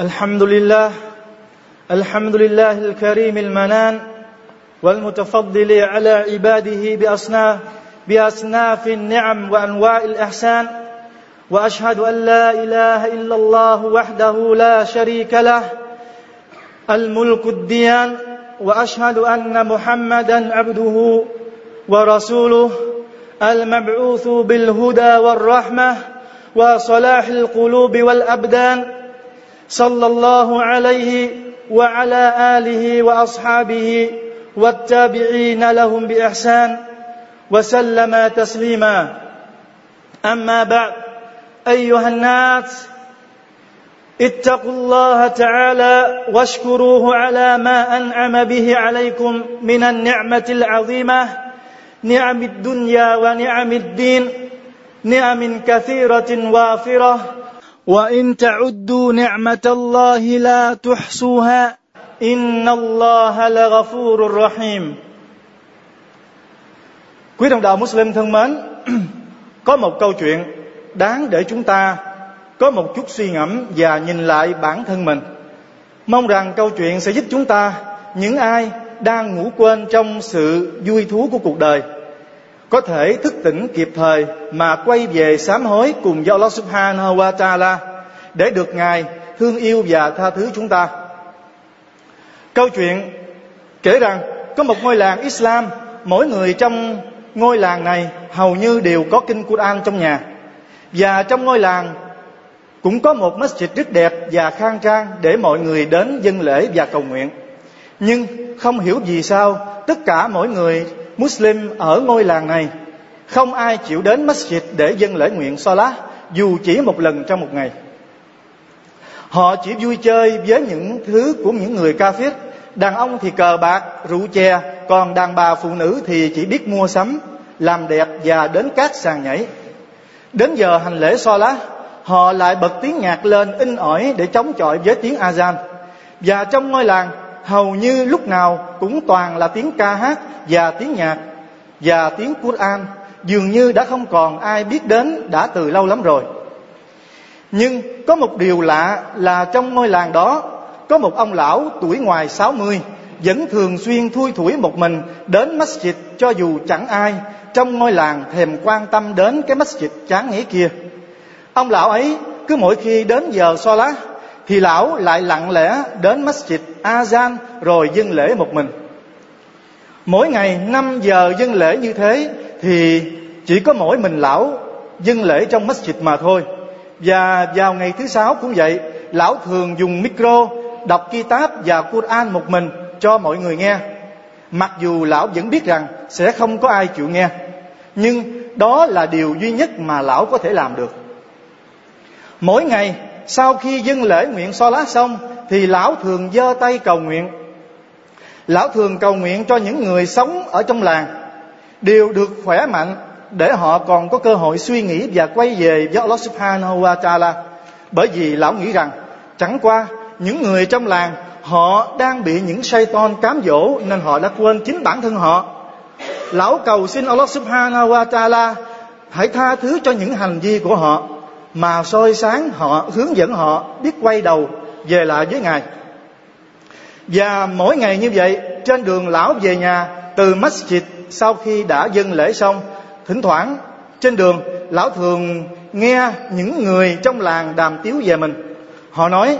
الحمد لله الحمد لله الكريم المنان والمتفضل على عباده بأصناف بأصناف النعم وأنواع الإحسان وأشهد أن لا إله إلا الله وحده لا شريك له الملك الديان وأشهد أن محمدا عبده ورسوله المبعوث بالهدى والرحمة وصلاح القلوب والأبدان صلى الله عليه وعلى آله وأصحابه والتابعين لهم بإحسان وسلم تسليما. أما بعد أيها الناس اتقوا الله تعالى واشكروه على ما أنعم به عليكم من النعمة العظيمة نعم الدنيا ونعم الدين نعم كثيرة وافرة. وإن تعدوا نعمة الله لا تحصوها إن الله لغفور رحيم Quý đồng đạo Muslim thân mến, có một câu chuyện đáng để chúng ta có một chút suy ngẫm và nhìn lại bản thân mình. Mong rằng câu chuyện sẽ giúp chúng ta, những ai đang ngủ quên trong sự vui thú của cuộc đời, có thể thức tỉnh kịp thời mà quay về sám hối cùng với Allah Subhanahu wa Taala để được Ngài thương yêu và tha thứ chúng ta. Câu chuyện kể rằng có một ngôi làng Islam, mỗi người trong ngôi làng này hầu như đều có kinh Quran trong nhà. Và trong ngôi làng cũng có một masjid rất đẹp và khang trang để mọi người đến dân lễ và cầu nguyện. Nhưng không hiểu vì sao tất cả mỗi người Muslim ở ngôi làng này không ai chịu đến masjid để dân lễ nguyện Salah dù chỉ một lần trong một ngày. Họ chỉ vui chơi với những thứ của những người kafir. Đàn ông thì cờ bạc, rượu chè, còn đàn bà phụ nữ thì chỉ biết mua sắm, làm đẹp và đến các sàn nhảy. Đến giờ hành lễ Salah, họ lại bật tiếng nhạc lên in ỏi để chống chọi với tiếng azan. Và trong ngôi làng, hầu như lúc nào cũng toàn là tiếng ca hát và tiếng nhạc và tiếng Quran dường như đã không còn ai biết đến đã từ lâu lắm rồi. Nhưng có một điều lạ là trong ngôi làng đó, có một ông lão tuổi ngoài 60 vẫn thường xuyên thui thủi một mình đến masjid cho dù chẳng ai trong ngôi làng thèm quan tâm đến cái masjid chán nghĩa kia. Ông lão ấy cứ mỗi khi đến giờ so lá thì lão lại lặng lẽ đến masjid Azan rồi dâng lễ một mình. Mỗi ngày 5 giờ dâng lễ như thế thì chỉ có mỗi mình lão dâng lễ trong masjid mà thôi. Và vào ngày thứ sáu cũng vậy, lão thường dùng micro đọc kitab và Quran một mình cho mọi người nghe. Mặc dù lão vẫn biết rằng sẽ không có ai chịu nghe, nhưng đó là điều duy nhất mà lão có thể làm được. Mỗi ngày sau khi dâng lễ nguyện so lá xong thì lão thường giơ tay cầu nguyện. Lão thường cầu nguyện cho những người sống ở trong làng, đều được khỏe mạnh để họ còn có cơ hội suy nghĩ và quay về với Allah Subhanahu wa Taala. Bởi vì lão nghĩ rằng, chẳng qua những người trong làng họ đang bị những Satan cám dỗ nên họ đã quên chính bản thân họ. Lão cầu xin Allah Subhanahu wa Taala hãy tha thứ cho những hành vi của họ, mà soi sáng họ, hướng dẫn họ biết quay đầu về lại với ngài. Và mỗi ngày như vậy, trên đường lão về nhà từ masjid sau khi đã dâng lễ xong, thỉnh thoảng trên đường, lão thường nghe những người trong làng đàm tiếu về mình. Họ nói,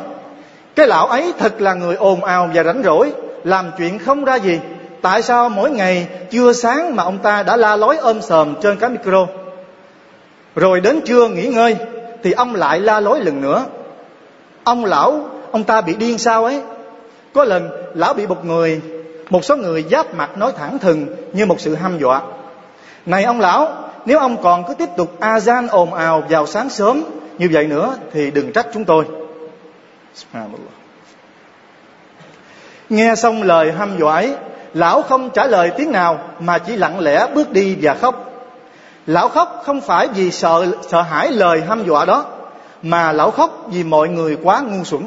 cái lão ấy thật là người ồn ào và rảnh rỗi, làm chuyện không ra gì. Tại sao mỗi ngày chưa sáng mà ông ta đã la lối ôm sờm trên cái micro? Rồi đến trưa nghỉ ngơi, thì ông lại la lối lần nữa. Ông lão ông ta bị điên sao ấy? Có lần, lão bị một người, một số người giáp mặt nói thẳng thừng như một sự hăm dọa. Này ông lão, nếu ông còn cứ tiếp tục a gian ồn ào vào sáng sớm như vậy nữa thì đừng trách chúng tôi. Nghe xong lời hăm dọa ấy, lão không trả lời tiếng nào mà chỉ lặng lẽ bước đi và khóc. Lão khóc không phải vì sợ sợ hãi lời hăm dọa đó, mà lão khóc vì mọi người quá ngu xuẩn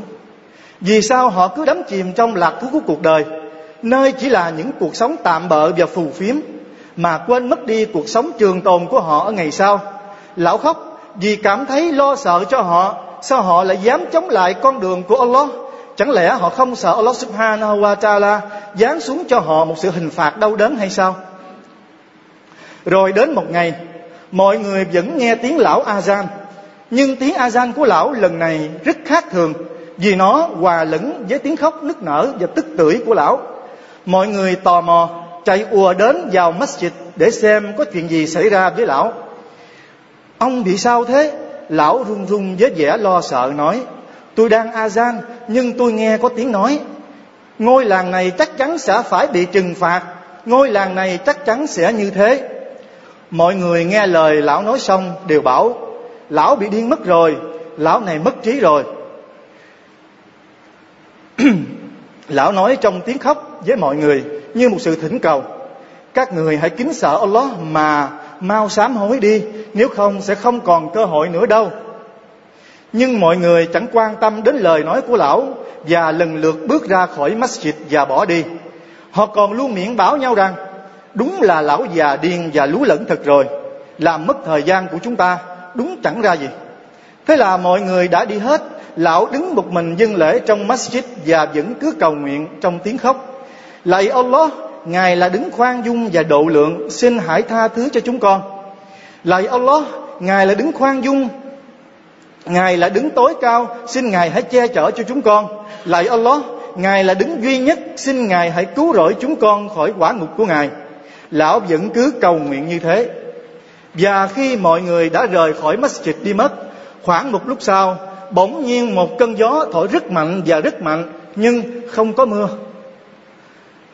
vì sao họ cứ đắm chìm trong lạc thú của cuộc đời? Nơi chỉ là những cuộc sống tạm bợ và phù phiếm, mà quên mất đi cuộc sống trường tồn của họ ở ngày sau. Lão khóc vì cảm thấy lo sợ cho họ, sao họ lại dám chống lại con đường của Allah? Chẳng lẽ họ không sợ Allah subhanahu wa ta'ala giáng xuống cho họ một sự hình phạt đau đớn hay sao? Rồi đến một ngày, mọi người vẫn nghe tiếng lão Azan. Nhưng tiếng Azan của lão lần này rất khác thường vì nó hòa lẫn với tiếng khóc nức nở và tức tưởi của lão. Mọi người tò mò, chạy ùa đến vào masjid để xem có chuyện gì xảy ra với lão. Ông bị sao thế? Lão run run với vẻ lo sợ, nói, tôi đang azan, nhưng tôi nghe có tiếng nói. Ngôi làng này chắc chắn sẽ phải bị trừng phạt. Ngôi làng này chắc chắn sẽ như thế. Mọi người nghe lời lão nói xong đều bảo, lão bị điên mất rồi. Lão này mất trí rồi. lão nói trong tiếng khóc với mọi người như một sự thỉnh cầu. Các người hãy kính sợ Allah mà mau sám hối đi, nếu không sẽ không còn cơ hội nữa đâu. Nhưng mọi người chẳng quan tâm đến lời nói của lão và lần lượt bước ra khỏi masjid và bỏ đi. Họ còn luôn miệng bảo nhau rằng, đúng là lão già điên và lú lẫn thật rồi. Làm mất thời gian của chúng ta, đúng chẳng ra gì. Thế là mọi người đã đi hết lão đứng một mình dâng lễ trong masjid và vẫn cứ cầu nguyện trong tiếng khóc. Lạy Allah, ngài là đứng khoan dung và độ lượng, xin hãy tha thứ cho chúng con. Lạy Allah, ngài là đứng khoan dung, ngài là đứng tối cao, xin ngài hãy che chở cho chúng con. Lạy Allah, ngài là đứng duy nhất, xin ngài hãy cứu rỗi chúng con khỏi quả ngục của ngài. Lão vẫn cứ cầu nguyện như thế. Và khi mọi người đã rời khỏi masjid đi mất, khoảng một lúc sau bỗng nhiên một cơn gió thổi rất mạnh và rất mạnh nhưng không có mưa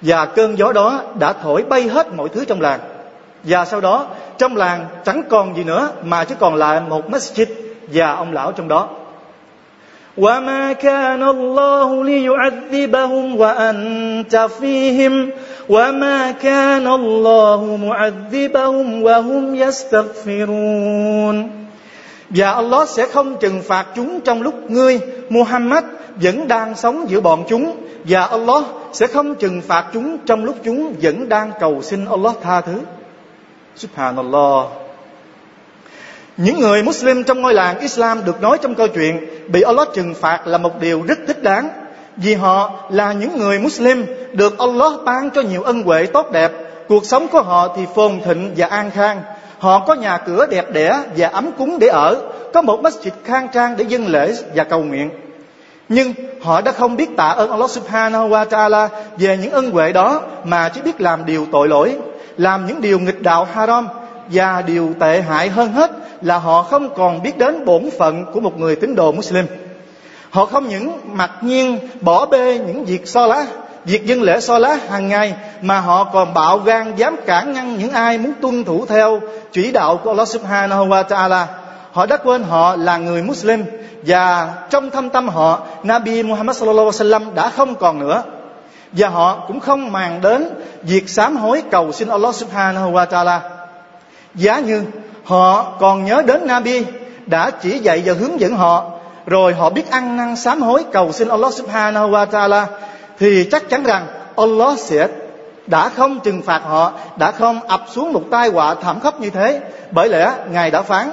và cơn gió đó đã thổi bay hết mọi thứ trong làng và sau đó trong làng chẳng còn gì nữa mà chỉ còn lại một masjid và ông lão trong đó وما كان الله ليعذبهم وأنت فيهم وما كان الله معذبهم وهم يستغفرون và Allah sẽ không trừng phạt chúng trong lúc ngươi, Muhammad, vẫn đang sống giữa bọn chúng. Và Allah sẽ không trừng phạt chúng trong lúc chúng vẫn đang cầu xin Allah tha thứ. Subhanallah. Những người Muslim trong ngôi làng Islam được nói trong câu chuyện, bị Allah trừng phạt là một điều rất thích đáng. Vì họ là những người Muslim, được Allah ban cho nhiều ân huệ tốt đẹp. Cuộc sống của họ thì phồn thịnh và an khang họ có nhà cửa đẹp đẽ và ấm cúng để ở có một masjid khang trang để dâng lễ và cầu nguyện nhưng họ đã không biết tạ ơn Allah subhanahu wa ta'ala về những ân huệ đó mà chỉ biết làm điều tội lỗi làm những điều nghịch đạo haram và điều tệ hại hơn hết là họ không còn biết đến bổn phận của một người tín đồ Muslim. Họ không những mặc nhiên bỏ bê những việc so lá, việc dân lễ so lá hàng ngày mà họ còn bạo gan dám cản ngăn những ai muốn tuân thủ theo chỉ đạo của Allah Subhanahu wa Ta'ala. Họ đã quên họ là người Muslim và trong thâm tâm họ, Nabi Muhammad sallallahu alaihi wasallam đã không còn nữa và họ cũng không màng đến việc sám hối cầu xin Allah Subhanahu wa Ta'ala. Giá như họ còn nhớ đến Nabi đã chỉ dạy và hướng dẫn họ, rồi họ biết ăn năn sám hối cầu xin Allah subhanahu wa ta'ala thì chắc chắn rằng Allah sẽ đã không trừng phạt họ đã không ập xuống một tai họa thảm khốc như thế. Bởi lẽ ngài đã phán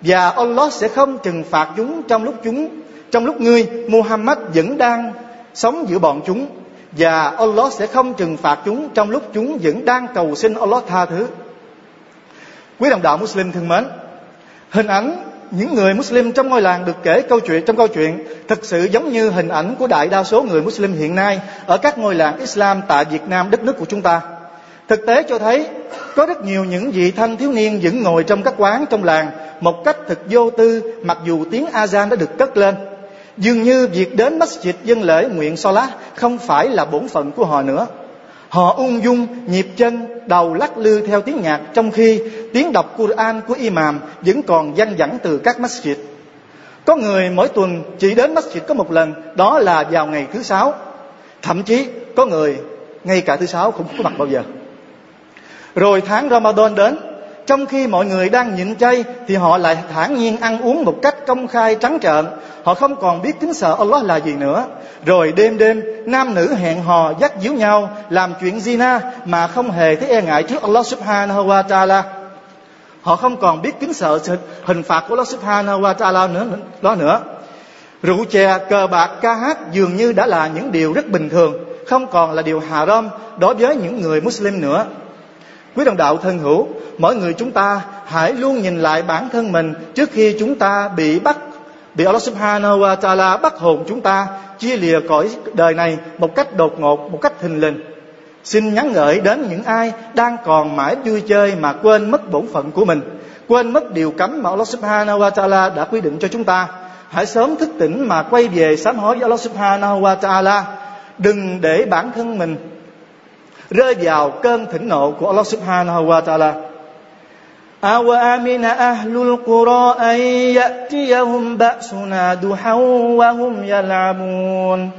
và Allah sẽ không trừng phạt chúng trong lúc chúng trong lúc ngươi Muhammad vẫn đang sống giữa bọn chúng. Và Allah sẽ không trừng phạt chúng trong lúc chúng vẫn đang cầu xin Allah tha thứ. Quý đồng đạo Muslim thân mến, hình ảnh những người Muslim trong ngôi làng được kể câu chuyện, trong câu chuyện thực sự giống như hình ảnh của đại đa số người Muslim hiện nay ở các ngôi làng Islam tại Việt Nam, đất nước của chúng ta. Thực tế cho thấy, có rất nhiều những vị thanh thiếu niên vẫn ngồi trong các quán trong làng một cách thật vô tư, mặc dù tiếng azan đã được cất lên. Dường như việc đến masjid dân lễ nguyện Salah không phải là bổn phận của họ nữa Họ ung dung, nhịp chân, đầu lắc lư theo tiếng nhạc trong khi tiếng đọc Quran của imam vẫn còn danh dẫn từ các masjid. Có người mỗi tuần chỉ đến masjid có một lần, đó là vào ngày thứ sáu. Thậm chí có người ngay cả thứ sáu cũng không có mặt bao giờ. Rồi tháng Ramadan đến, trong khi mọi người đang nhịn chay thì họ lại thản nhiên ăn uống một cách công khai trắng trợn. Họ không còn biết kính sợ Allah là gì nữa. Rồi đêm đêm nam nữ hẹn hò dắt díu nhau làm chuyện zina mà không hề thấy e ngại trước Allah subhanahu wa ta'ala. Họ không còn biết kính sợ sự hình phạt của Allah subhanahu wa ta'ala nữa đó nữa. Rượu chè, cờ bạc, ca hát dường như đã là những điều rất bình thường, không còn là điều haram đối với những người Muslim nữa. Quý đồng đạo thân hữu, mỗi người chúng ta hãy luôn nhìn lại bản thân mình trước khi chúng ta bị bắt bị Allah Subhanahu wa Taala bắt hồn chúng ta chia lìa cõi đời này một cách đột ngột, một cách thình lình. Xin nhắn gửi đến những ai đang còn mãi vui chơi mà quên mất bổn phận của mình, quên mất điều cấm mà Allah Subhanahu wa Taala đã quy định cho chúng ta. Hãy sớm thức tỉnh mà quay về sám hối với Allah Subhanahu wa Taala. Đừng để bản thân mình rơi vào cơn thịnh nộ của Allah Subhanahu wa Taala. أوامن أهل القرى أن يأتيهم بأسنا دحا وهم يلعبون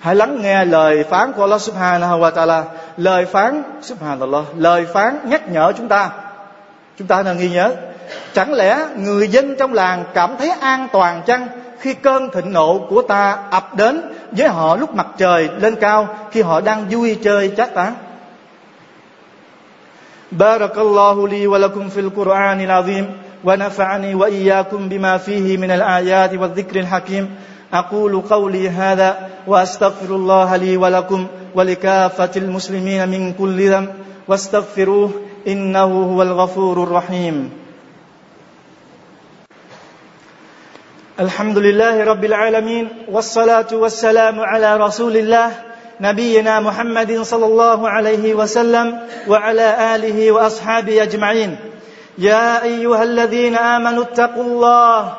Hãy lắng nghe lời phán của Allah Subhanahu wa Taala, lời phán Subhanallah, lời phán nhắc nhở chúng ta. Chúng ta nên ghi nhớ, chẳng lẽ người dân trong làng cảm thấy an toàn chăng khi cơn thịnh nộ của ta ập đến với họ lúc mặt trời lên cao khi họ đang vui chơi chát tán? بارك الله لي ولكم في القرآن العظيم ونفعني وإياكم بما فيه من الآيات والذكر الحكيم. أقول قولي هذا وأستغفر الله لي ولكم ولكافة المسلمين من كل ذنب. واستغفروه إنه هو الغفور الرحيم. الحمد لله رب العالمين والصلاة والسلام على رسول الله نبينا محمد صلى الله عليه وسلم وعلى آله وأصحابه أجمعين. يا أيها الذين آمنوا اتقوا الله.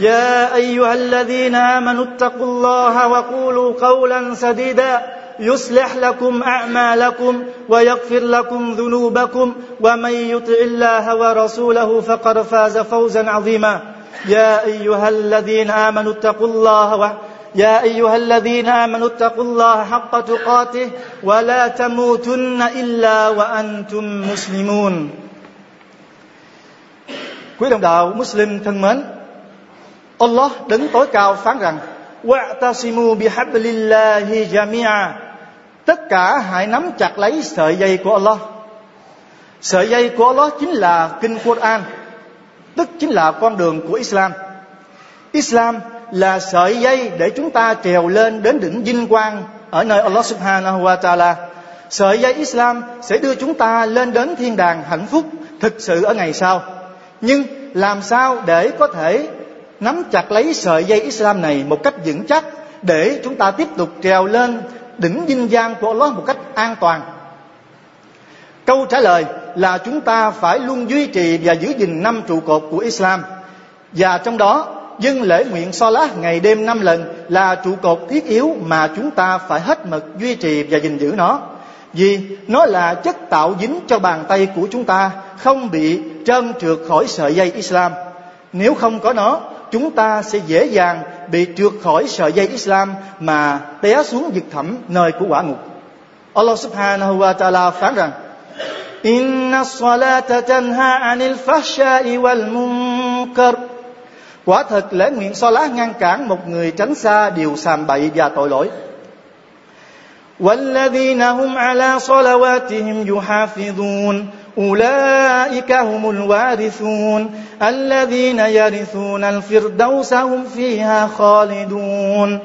يا أيها الذين آمنوا اتقوا الله وقولوا قولا سديدا. يصلح لكم أعمالكم ويغفر لكم ذنوبكم ومن يطع الله ورسوله فقد فاز فوزا عظيما. يا أيها الذين آمنوا اتقوا الله يا ايها الذين امنوا اتقوا الله حق تقاته ولا تموتن الا وانتم مسلمون Quý đồng đạo Muslim thân mến, Allah đứng tối cao phán rằng: "Wa'tasimu bihablillahi jami'a." Tất cả hãy nắm chặt lấy sợi dây của Allah. Sợi dây của Allah chính là kinh Quran, tức chính là con đường của Islam. Islam là sợi dây để chúng ta trèo lên đến đỉnh vinh quang ở nơi Allah Subhanahu wa Taala. Sợi dây Islam sẽ đưa chúng ta lên đến thiên đàng hạnh phúc thực sự ở ngày sau. Nhưng làm sao để có thể nắm chặt lấy sợi dây Islam này một cách vững chắc để chúng ta tiếp tục trèo lên đỉnh vinh quang của Allah một cách an toàn? Câu trả lời là chúng ta phải luôn duy trì và giữ gìn năm trụ cột của Islam. Và trong đó dâng lễ nguyện so lá ngày đêm năm lần là trụ cột thiết yếu mà chúng ta phải hết mực duy trì và gìn giữ nó. Vì nó là chất tạo dính cho bàn tay của chúng ta, không bị trơn trượt khỏi sợi dây Islam. Nếu không có nó, chúng ta sẽ dễ dàng bị trượt khỏi sợi dây Islam mà té xuống vực thẳm nơi của quả ngục. Allah subhanahu wa ta'ala phán rằng, Inna salata tanha anil fahsha'i wal munkar. Quả thật lễ nguyện so lá ngăn cản một người tránh xa điều sàm bậy và tội lỗi. والذين هم على صلواتهم يحافظون أولئك هم الوارثون الذين يرثون الفردوس هم فيها خالدون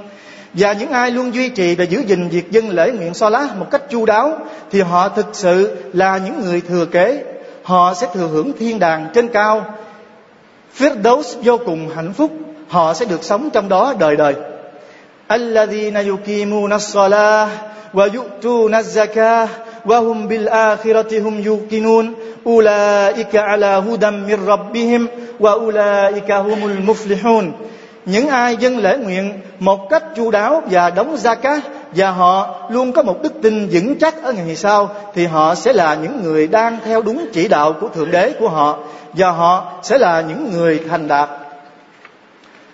và những ai luôn duy trì và giữ gìn việc dân lễ nguyện so lá một cách chu đáo thì họ thực sự là những người thừa kế họ sẽ thừa hưởng thiên đàng trên cao Firdaus vô cùng hạnh phúc, Họ sẽ được sống trong đó đời đời. Alladhina yukimuna as-salah Wa yu'tuna az-zakah Wa hum bil akhirati hum yuqinun. Ulaika ala hudam min rabbihim Wa ulaika humul muflihun. Những ai dân lễ nguyện Một cách chu đáo và đóng zakah và họ luôn có một đức tin vững chắc ở ngày sau, thì họ sẽ là những người đang theo đúng chỉ đạo của thượng đế của họ, và họ sẽ là những người thành đạt.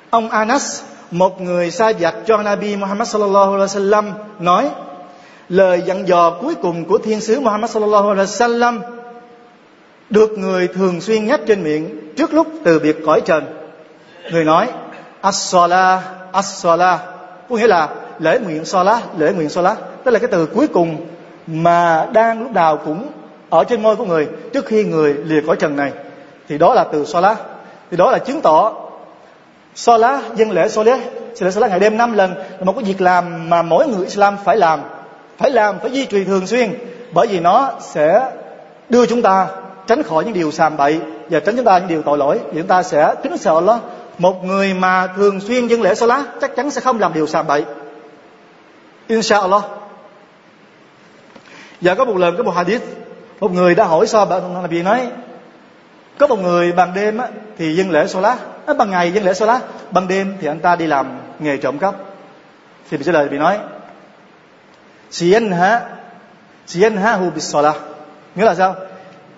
Ông Anas, một người sai vặt cho Nabi Muhammad sallallahu alaihi wasallam, nói, lời dặn dò cuối cùng của thiên sứ Muhammad sallallahu alaihi wasallam được người thường xuyên nhắc trên miệng trước lúc từ biệt cõi trần. Người nói, as-salah as-salah. Có nghĩa là lễ nguyện so lễ nguyện so tức là cái từ cuối cùng mà đang lúc nào cũng ở trên môi của người trước khi người lìa cõi trần này. Thì đó là từ so thì đó là chứng tỏ Salah dân lễ Salah so Salah ngày đêm năm lần là một cái việc làm mà mỗi người Islam phải làm. Phải làm, phải duy trì thường xuyên. Bởi vì nó sẽ đưa chúng ta tránh khỏi những điều sàm bậy và tránh chúng ta những điều tội lỗi. Thì chúng ta sẽ kính sợ Allah. Một người mà thường xuyên dân lễ Salah chắc chắn sẽ không làm điều sàm bậy. Inshallah. Và có một lần có một hadith một người đã hỏi sao bạn là vì nói có một người ban đêm á, thì dân lễ Salah à, ban ngày dân lễ Salah ban đêm thì anh ta đi làm nghề trộm cắp. Thì trả lời bị nói siyanha hu bis salah nghĩa là sao?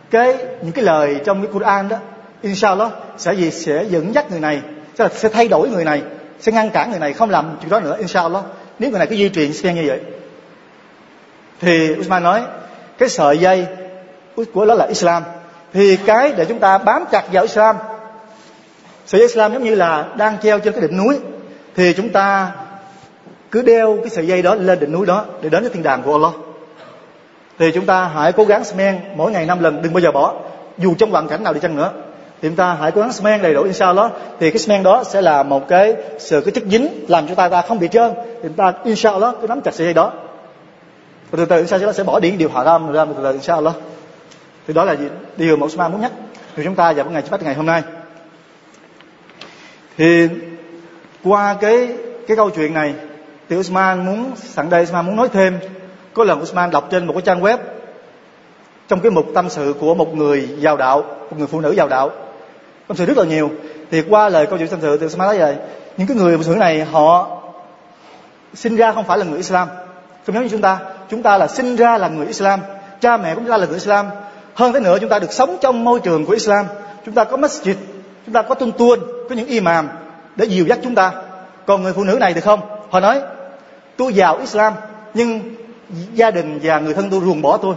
Cái những cái lời trong cái Quran đó inshallah sẽ gì? Sẽ dẫn dắt người này sẽ, là sẽ thay đổi người này sẽ ngăn cản người này không làm chuyện đó nữa inshallah nếu người này cứ duy trì xen như vậy, thì Usman nói, cái sợi dây của nó là Islam. Thì cái để chúng ta bám chặt vào Islam, sợi dây Islam giống như là đang treo trên cái đỉnh núi, thì chúng ta cứ đeo cái sợi dây đó lên đỉnh núi đó để đến cái thiên đàng của Allah. Thì chúng ta hãy cố gắng smen mỗi ngày năm lần, đừng bao giờ bỏ, dù trong hoàn cảnh nào đi chăng nữa thì chúng ta hãy cố gắng smen đầy đủ, inshallah. Thì cái smen đó sẽ là một cái sự cái chất dính làm cho ta ta không bị trơn. Thì chúng ta, inshallah, cứ nắm chặt sợi dây đó. Và từ từ, inshallah, sẽ bỏ đi điều haram ra từ từ, inshallah. Thì đó là gì? điều mà Osman muốn nhắc. Thì chúng ta vào ngày chủ ngày hôm nay. Thì qua cái cái câu chuyện này, thì Usman muốn, sẵn đây Usman muốn nói thêm. Có lần Usman đọc trên một cái trang web, trong cái mục tâm sự của một người giàu đạo, một người phụ nữ giàu đạo tâm sự rất là nhiều. Thì qua lời câu chuyện tâm sự từ Samara nói vậy, những cái người phụ nữ này, họ sinh ra không phải là người Islam. Không giống như chúng ta. Chúng ta là sinh ra là người Islam. Cha mẹ của chúng ta là người Islam. Hơn thế nữa, chúng ta được sống trong môi trường của Islam. Chúng ta có masjid, chúng ta có tuân tuôn, có những imam để dìu dắt chúng ta. Còn người phụ nữ này thì không. Họ nói, tôi vào Islam, nhưng gia đình và người thân tôi ruồng bỏ tôi.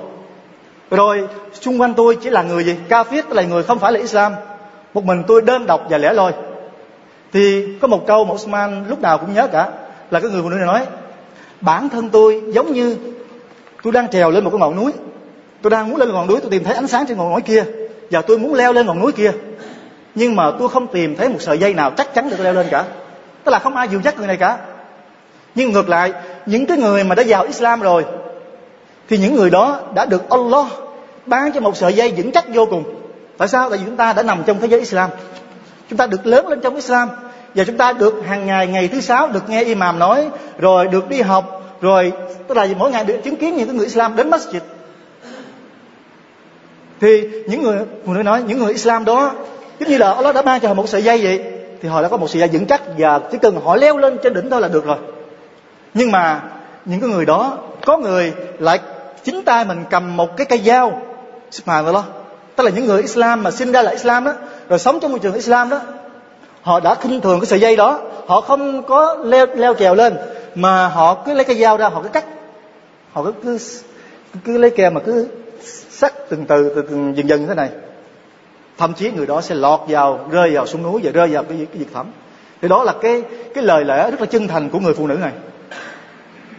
Rồi, xung quanh tôi chỉ là người gì? Ca phiết là người không phải là Islam một mình tôi đơn độc và lẻ loi. Thì có một câu mà Osman lúc nào cũng nhớ cả, là cái người phụ nữ này nói, bản thân tôi giống như tôi đang trèo lên một cái ngọn núi. Tôi đang muốn lên ngọn núi, tôi tìm thấy ánh sáng trên ngọn núi kia, và tôi muốn leo lên ngọn núi kia. Nhưng mà tôi không tìm thấy một sợi dây nào chắc chắn để tôi leo lên cả. Tức là không ai dìu dắt người này cả. Nhưng ngược lại, những cái người mà đã vào Islam rồi, thì những người đó đã được Allah ban cho một sợi dây vững chắc vô cùng tại sao? Tại vì chúng ta đã nằm trong thế giới Islam. Chúng ta được lớn lên trong Islam. Và chúng ta được hàng ngày ngày thứ sáu được nghe imam nói, rồi được đi học, rồi, tức là mỗi ngày được chứng kiến những người Islam đến masjid. Thì những người, phụ nữ nói, những người Islam đó, giống như là Allah đã ban cho họ một sợi dây vậy, thì họ đã có một sợi dây vững chắc và chỉ cần họ leo lên trên đỉnh thôi là được rồi. Nhưng mà những cái người đó, có người lại chính tay mình cầm một cái cây dao, subhanallah tức là những người Islam mà sinh ra là Islam đó rồi sống trong môi trường Islam đó họ đã khinh thường cái sợi dây đó. Họ không có leo leo trèo lên mà họ cứ lấy cái dao ra họ cứ cắt. Họ cứ cứ, cứ lấy keo mà cứ sắc từng từ từ từ dần dần như thế này. Thậm chí người đó sẽ lọt vào rơi vào xuống núi và rơi vào cái, cái việc phẩm thì đó là cái cái lời lẽ rất là chân thành của người phụ nữ này.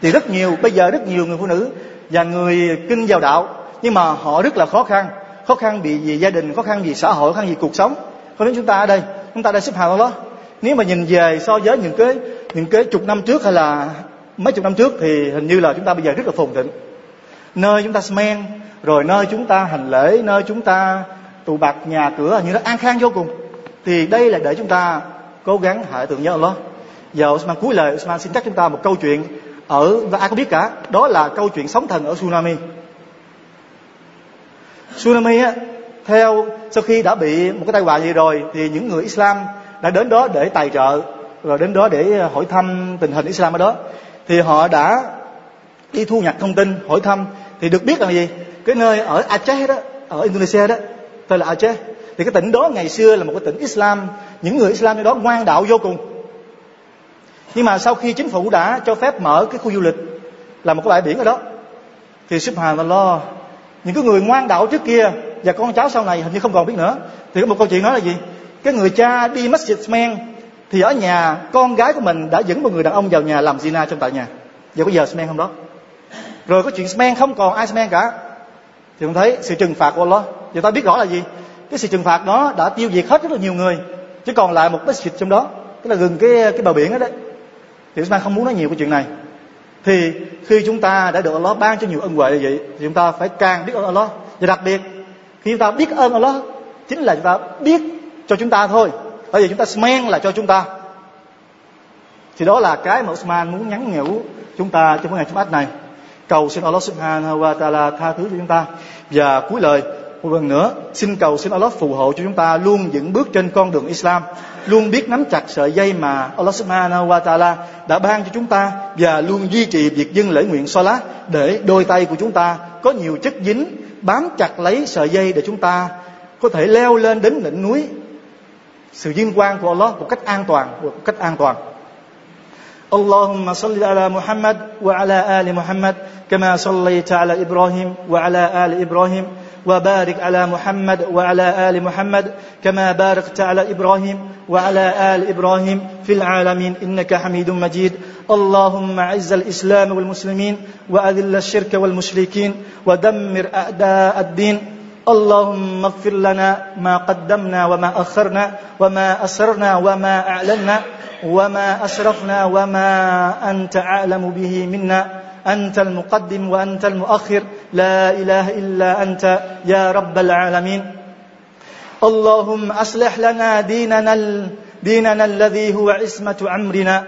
Thì rất nhiều bây giờ rất nhiều người phụ nữ và người kinh vào đạo nhưng mà họ rất là khó khăn khó khăn vì, vì gia đình khó khăn vì xã hội khó khăn vì cuộc sống. Không đến chúng ta ở đây chúng ta đang xếp hàng đó. Nếu mà nhìn về so với những cái những cái chục năm trước hay là mấy chục năm trước thì hình như là chúng ta bây giờ rất là phồn thịnh. Nơi chúng ta smen rồi nơi chúng ta hành lễ nơi chúng ta tụ bạc nhà cửa như nó an khang vô cùng. Thì đây là để chúng ta cố gắng hãy tưởng nhớ Allah giờ Osman cuối lời Osman xin nhắc chúng ta một câu chuyện ở và ai cũng biết cả đó là câu chuyện sóng thần ở tsunami tsunami á, theo, sau khi đã bị một cái tai họa gì rồi, thì những người Islam đã đến đó để tài trợ rồi đến đó để ờ, hỏi thăm tình hình Islam ở đó. Thì họ đã đi thu nhặt thông tin, hỏi thăm. Thì được biết là gì? Cái nơi ở Aceh đó, ở Indonesia đó, tên là Aceh. Thì cái tỉnh đó ngày xưa là một cái tỉnh Islam. Những người Islam ở đó ngoan đạo vô cùng. Nhưng mà sau khi chính phủ đã cho phép mở cái khu du lịch, là một cái bãi biển ở đó, thì subhanallah những cái người ngoan đạo trước kia và con cháu sau này hình như không còn biết nữa. Thì có một câu chuyện nói là gì? Cái người cha đi masjid men thì ở nhà con gái của mình đã dẫn một người đàn ông vào nhà làm zina trong tại nhà. Và bây giờ smen không đó. Rồi có chuyện smen không còn ai smen cả. Thì không thấy sự trừng phạt của Allah. Và ta biết rõ là gì? Cái sự trừng phạt đó đã tiêu diệt hết rất là nhiều người. Chỉ còn lại một masjid trong đó. Tức là gần cái cái bờ biển đó đấy. Thì chúng ta không muốn nói nhiều cái chuyện này thì khi chúng ta đã được Allah ban cho nhiều ân huệ như vậy, thì chúng ta phải càng biết ơn Allah. Và đặc biệt, khi chúng ta biết ơn Allah, chính là chúng ta biết cho chúng ta thôi. Bởi vì chúng ta smen là cho chúng ta. Thì đó là cái mà Usman muốn nhắn nhủ chúng ta trong ngày Jumat này. Cầu xin Allah Subhanahu wa Taala tha thứ cho chúng ta. Và cuối lời một lần nữa xin cầu xin Allah phù hộ cho chúng ta luôn vững bước trên con đường Islam luôn biết nắm chặt sợi dây mà Allah Subhanahu wa Taala đã ban cho chúng ta và luôn duy trì việc dâng lễ nguyện Salat để đôi tay của chúng ta có nhiều chất dính bám chặt lấy sợi dây để chúng ta có thể leo lên đến đỉnh núi sự vinh quang của Allah một cách an toàn một cách an toàn اللهم صل على محمد وعلى ال محمد كما صليت على ابراهيم وعلى ال ابراهيم وبارك على محمد وعلى آل محمد كما باركت على إبراهيم وعلى آل إبراهيم في العالمين. إنك حميد مجيد. اللهم اعز الإسلام والمسلمين وأذل الشرك والمشركين ودمر أعداء الدين. اللهم اغفر لنا ما قدمنا وما أخرنا وما أسررنا وما أعلنا وما أسرفنا وما أنت أعلم به منا. أنت المقدم وأنت المؤخر. لا إله إلا أنت يا رب العالمين. اللهم أصلح لنا ديننا ديننا الذي هو عصمة أمرنا.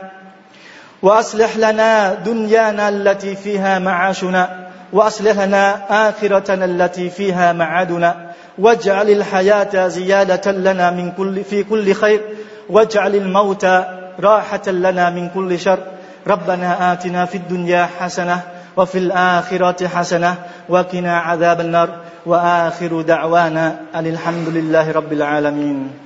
وأصلح لنا دنيانا التي فيها معاشنا. وأصلح لنا آخرتنا التي فيها معادنا. واجعل الحياة زيادة لنا من كل في كل خير. واجعل الموت راحة لنا من كل شر. ربنا آتنا في الدنيا حسنة وفي الآخرة حسنة وقنا عذاب النار وآخر دعوانا أن الحمد لله رب العالمين.